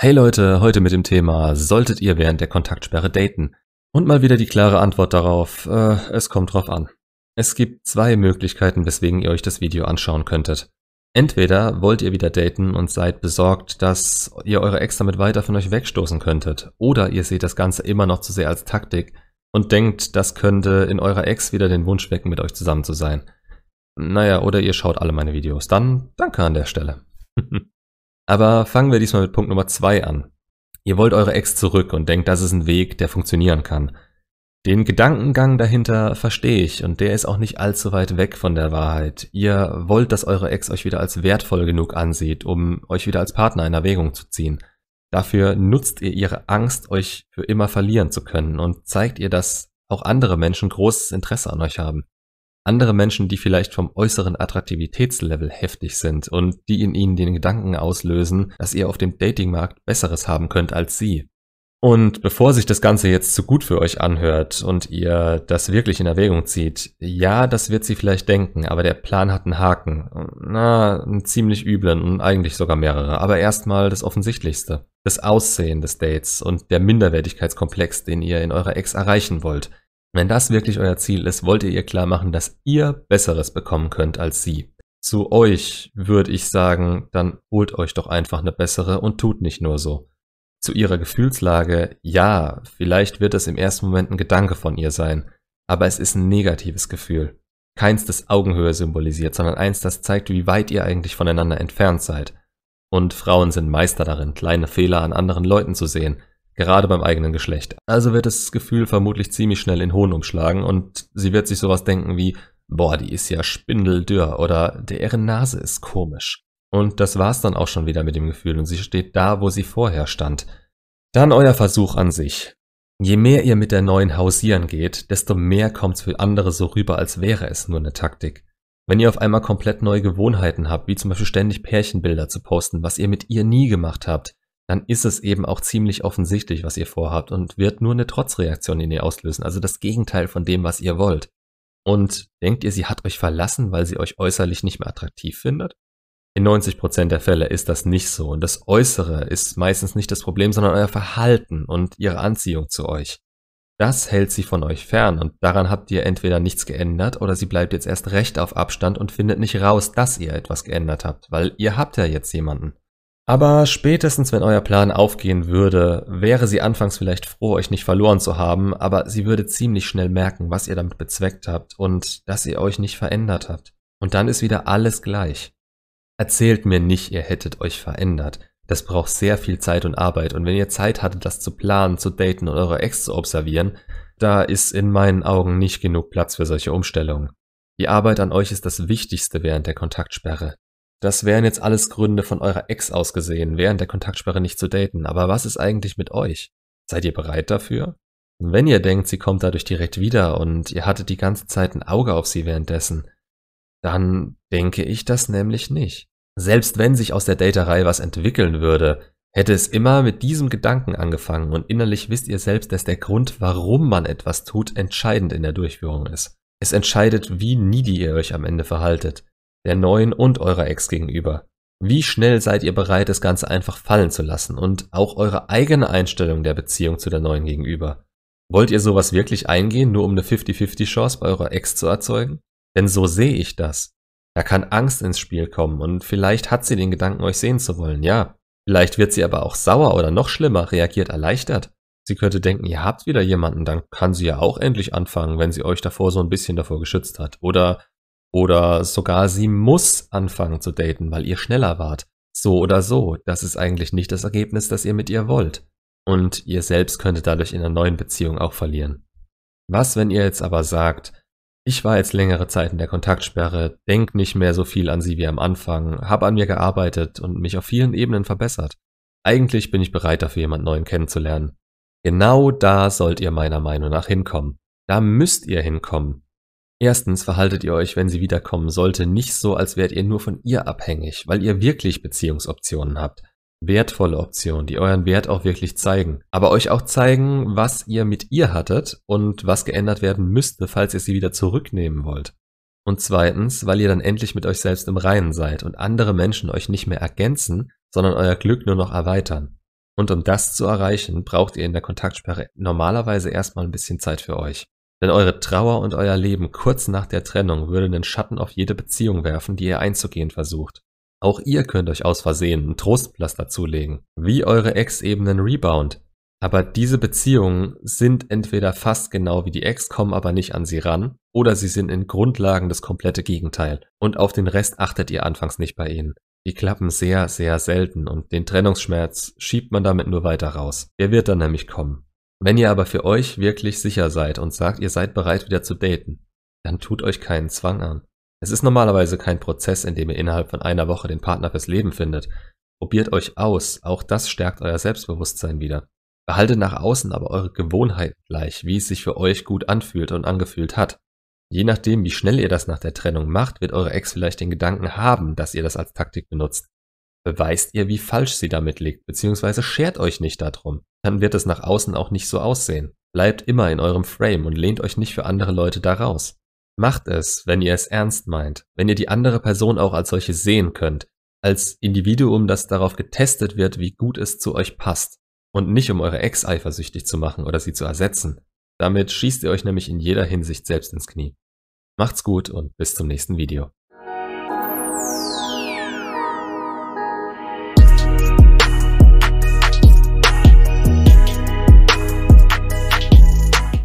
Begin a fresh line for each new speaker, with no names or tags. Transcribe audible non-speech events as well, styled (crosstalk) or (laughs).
Hey Leute, heute mit dem Thema, solltet ihr während der Kontaktsperre daten? Und mal wieder die klare Antwort darauf, äh, es kommt drauf an. Es gibt zwei Möglichkeiten, weswegen ihr euch das Video anschauen könntet. Entweder wollt ihr wieder daten und seid besorgt, dass ihr eure Ex damit weiter von euch wegstoßen könntet, oder ihr seht das Ganze immer noch zu sehr als Taktik und denkt, das könnte in eurer Ex wieder den Wunsch wecken, mit euch zusammen zu sein. Naja, oder ihr schaut alle meine Videos. Dann danke an der Stelle. (laughs) Aber fangen wir diesmal mit Punkt Nummer zwei an. Ihr wollt eure Ex zurück und denkt, das ist ein Weg, der funktionieren kann. Den Gedankengang dahinter verstehe ich und der ist auch nicht allzu weit weg von der Wahrheit. Ihr wollt, dass eure Ex euch wieder als wertvoll genug ansieht, um euch wieder als Partner in Erwägung zu ziehen. Dafür nutzt ihr ihre Angst, euch für immer verlieren zu können und zeigt ihr, dass auch andere Menschen großes Interesse an euch haben. Andere Menschen, die vielleicht vom äußeren Attraktivitätslevel heftig sind und die in ihnen den Gedanken auslösen, dass ihr auf dem Datingmarkt Besseres haben könnt als sie. Und bevor sich das Ganze jetzt zu gut für euch anhört und ihr das wirklich in Erwägung zieht, ja, das wird sie vielleicht denken, aber der Plan hat einen Haken. Na, einen ziemlich üblen und eigentlich sogar mehrere. Aber erstmal das Offensichtlichste. Das Aussehen des Dates und der Minderwertigkeitskomplex, den ihr in eurer Ex erreichen wollt. Wenn das wirklich euer Ziel ist, wollt ihr ihr klar machen, dass ihr Besseres bekommen könnt als sie. Zu euch würde ich sagen, dann holt euch doch einfach eine bessere und tut nicht nur so. Zu ihrer Gefühlslage, ja, vielleicht wird es im ersten Moment ein Gedanke von ihr sein, aber es ist ein negatives Gefühl. Keins, das Augenhöhe symbolisiert, sondern eins, das zeigt, wie weit ihr eigentlich voneinander entfernt seid. Und Frauen sind Meister darin, kleine Fehler an anderen Leuten zu sehen, gerade beim eigenen Geschlecht. Also wird das Gefühl vermutlich ziemlich schnell in Hohn umschlagen und sie wird sich sowas denken wie, boah, die ist ja spindeldürr oder deren Nase ist komisch. Und das war's dann auch schon wieder mit dem Gefühl und sie steht da, wo sie vorher stand. Dann euer Versuch an sich. Je mehr ihr mit der neuen hausieren geht, desto mehr kommt's für andere so rüber, als wäre es nur eine Taktik. Wenn ihr auf einmal komplett neue Gewohnheiten habt, wie zum Beispiel ständig Pärchenbilder zu posten, was ihr mit ihr nie gemacht habt, dann ist es eben auch ziemlich offensichtlich, was ihr vorhabt und wird nur eine Trotzreaktion in ihr auslösen, also das Gegenteil von dem, was ihr wollt. Und denkt ihr, sie hat euch verlassen, weil sie euch äußerlich nicht mehr attraktiv findet? In 90% der Fälle ist das nicht so und das Äußere ist meistens nicht das Problem, sondern euer Verhalten und ihre Anziehung zu euch. Das hält sie von euch fern und daran habt ihr entweder nichts geändert oder sie bleibt jetzt erst recht auf Abstand und findet nicht raus, dass ihr etwas geändert habt, weil ihr habt ja jetzt jemanden. Aber spätestens, wenn euer Plan aufgehen würde, wäre sie anfangs vielleicht froh, euch nicht verloren zu haben, aber sie würde ziemlich schnell merken, was ihr damit bezweckt habt und dass ihr euch nicht verändert habt. Und dann ist wieder alles gleich. Erzählt mir nicht, ihr hättet euch verändert. Das braucht sehr viel Zeit und Arbeit und wenn ihr Zeit hattet, das zu planen, zu daten und eure Ex zu observieren, da ist in meinen Augen nicht genug Platz für solche Umstellungen. Die Arbeit an euch ist das Wichtigste während der Kontaktsperre. Das wären jetzt alles Gründe von eurer Ex aus gesehen, während der Kontaktsperre nicht zu daten. Aber was ist eigentlich mit euch? Seid ihr bereit dafür? wenn ihr denkt, sie kommt dadurch direkt wieder und ihr hattet die ganze Zeit ein Auge auf sie währenddessen, dann denke ich das nämlich nicht. Selbst wenn sich aus der Daterei was entwickeln würde, hätte es immer mit diesem Gedanken angefangen und innerlich wisst ihr selbst, dass der Grund, warum man etwas tut, entscheidend in der Durchführung ist. Es entscheidet, wie needy ihr euch am Ende verhaltet der neuen und eurer Ex gegenüber. Wie schnell seid ihr bereit, das Ganze einfach fallen zu lassen und auch eure eigene Einstellung der Beziehung zu der neuen gegenüber? Wollt ihr sowas wirklich eingehen, nur um eine 50-50 Chance bei eurer Ex zu erzeugen? Denn so sehe ich das. Da kann Angst ins Spiel kommen und vielleicht hat sie den Gedanken, euch sehen zu wollen, ja. Vielleicht wird sie aber auch sauer oder noch schlimmer, reagiert erleichtert. Sie könnte denken, ihr habt wieder jemanden, dann kann sie ja auch endlich anfangen, wenn sie euch davor so ein bisschen davor geschützt hat. Oder oder sogar sie muss anfangen zu daten, weil ihr schneller wart. So oder so, das ist eigentlich nicht das Ergebnis, das ihr mit ihr wollt. Und ihr selbst könntet dadurch in einer neuen Beziehung auch verlieren. Was, wenn ihr jetzt aber sagt, ich war jetzt längere Zeit in der Kontaktsperre, denk nicht mehr so viel an sie wie am Anfang, hab an mir gearbeitet und mich auf vielen Ebenen verbessert. Eigentlich bin ich bereit dafür, jemand Neuen kennenzulernen. Genau da sollt ihr meiner Meinung nach hinkommen. Da müsst ihr hinkommen. Erstens verhaltet ihr euch, wenn sie wiederkommen sollte, nicht so, als wärt ihr nur von ihr abhängig, weil ihr wirklich Beziehungsoptionen habt. Wertvolle Optionen, die euren Wert auch wirklich zeigen, aber euch auch zeigen, was ihr mit ihr hattet und was geändert werden müsste, falls ihr sie wieder zurücknehmen wollt. Und zweitens, weil ihr dann endlich mit euch selbst im Reinen seid und andere Menschen euch nicht mehr ergänzen, sondern euer Glück nur noch erweitern. Und um das zu erreichen, braucht ihr in der Kontaktsperre normalerweise erstmal ein bisschen Zeit für euch. Denn eure Trauer und euer Leben kurz nach der Trennung würde einen Schatten auf jede Beziehung werfen, die ihr einzugehen versucht. Auch ihr könnt euch aus Versehen ein Trostpflaster zulegen, wie eure Ex eben einen Rebound. Aber diese Beziehungen sind entweder fast genau wie die Ex, kommen aber nicht an sie ran, oder sie sind in Grundlagen das komplette Gegenteil. Und auf den Rest achtet ihr anfangs nicht bei ihnen. Die klappen sehr, sehr selten und den Trennungsschmerz schiebt man damit nur weiter raus. Der wird dann nämlich kommen. Wenn ihr aber für euch wirklich sicher seid und sagt, ihr seid bereit wieder zu daten, dann tut euch keinen Zwang an. Es ist normalerweise kein Prozess, in dem ihr innerhalb von einer Woche den Partner fürs Leben findet. Probiert euch aus, auch das stärkt euer Selbstbewusstsein wieder. Behaltet nach außen aber eure Gewohnheiten gleich, wie es sich für euch gut anfühlt und angefühlt hat. Je nachdem, wie schnell ihr das nach der Trennung macht, wird eure Ex vielleicht den Gedanken haben, dass ihr das als Taktik benutzt. Beweist ihr, wie falsch sie damit liegt, beziehungsweise schert euch nicht darum. Dann wird es nach außen auch nicht so aussehen. Bleibt immer in eurem Frame und lehnt euch nicht für andere Leute da raus. Macht es, wenn ihr es ernst meint, wenn ihr die andere Person auch als solche sehen könnt, als Individuum, das darauf getestet wird, wie gut es zu euch passt. Und nicht um eure Ex eifersüchtig zu machen oder sie zu ersetzen. Damit schießt ihr euch nämlich in jeder Hinsicht selbst ins Knie. Macht's gut und bis zum nächsten Video.